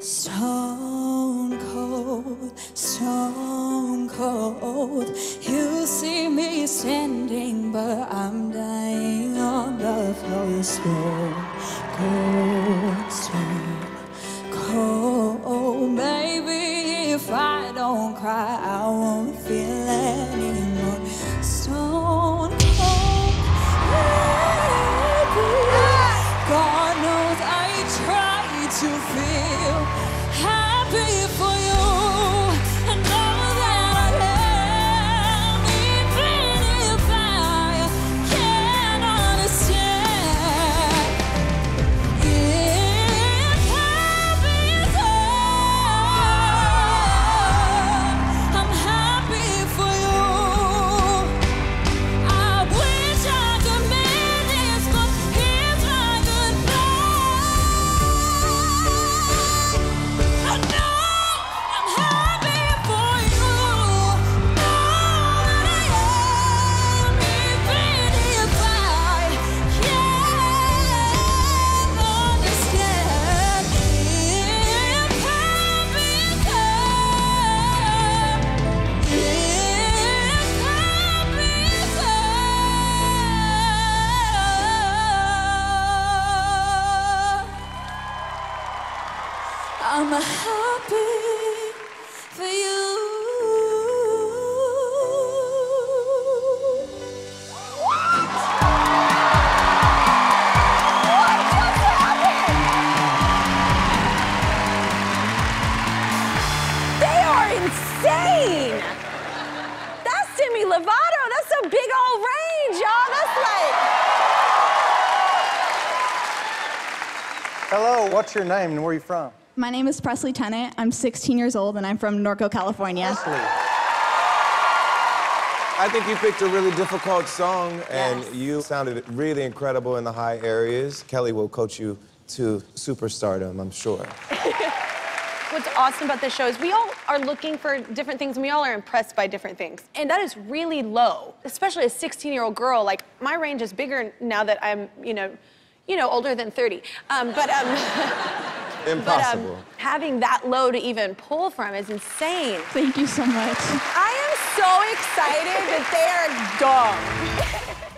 Stone cold, stone cold. You see me standing, but I'm dying on the floor. Stone cold, stone cold. Baby, if I don't cry, I won't feel anymore. Feel happy for you. I'm happy for you. They are insane. That's Demi Lovato. That's a big old range, y'all. That's like. Hello, what's your name and where are you from? My name is Presley Tennant. I'm 16 years old and I'm from Norco, California. Presley. I think you picked a really difficult song, and Yes. you sounded really incredible in the high areas. Kelly will coach you to superstardom, I'm sure. What's awesome about this show is we all are looking for different things and we all are impressed by different things. And that is really low, especially a 16 year old girl. Like my range is bigger now that I'm, you know, you know, older than 30. Um, but um, but um, Impossible. having that low to even pull from is insane. Thank you so much. I am so excited that they are dumb.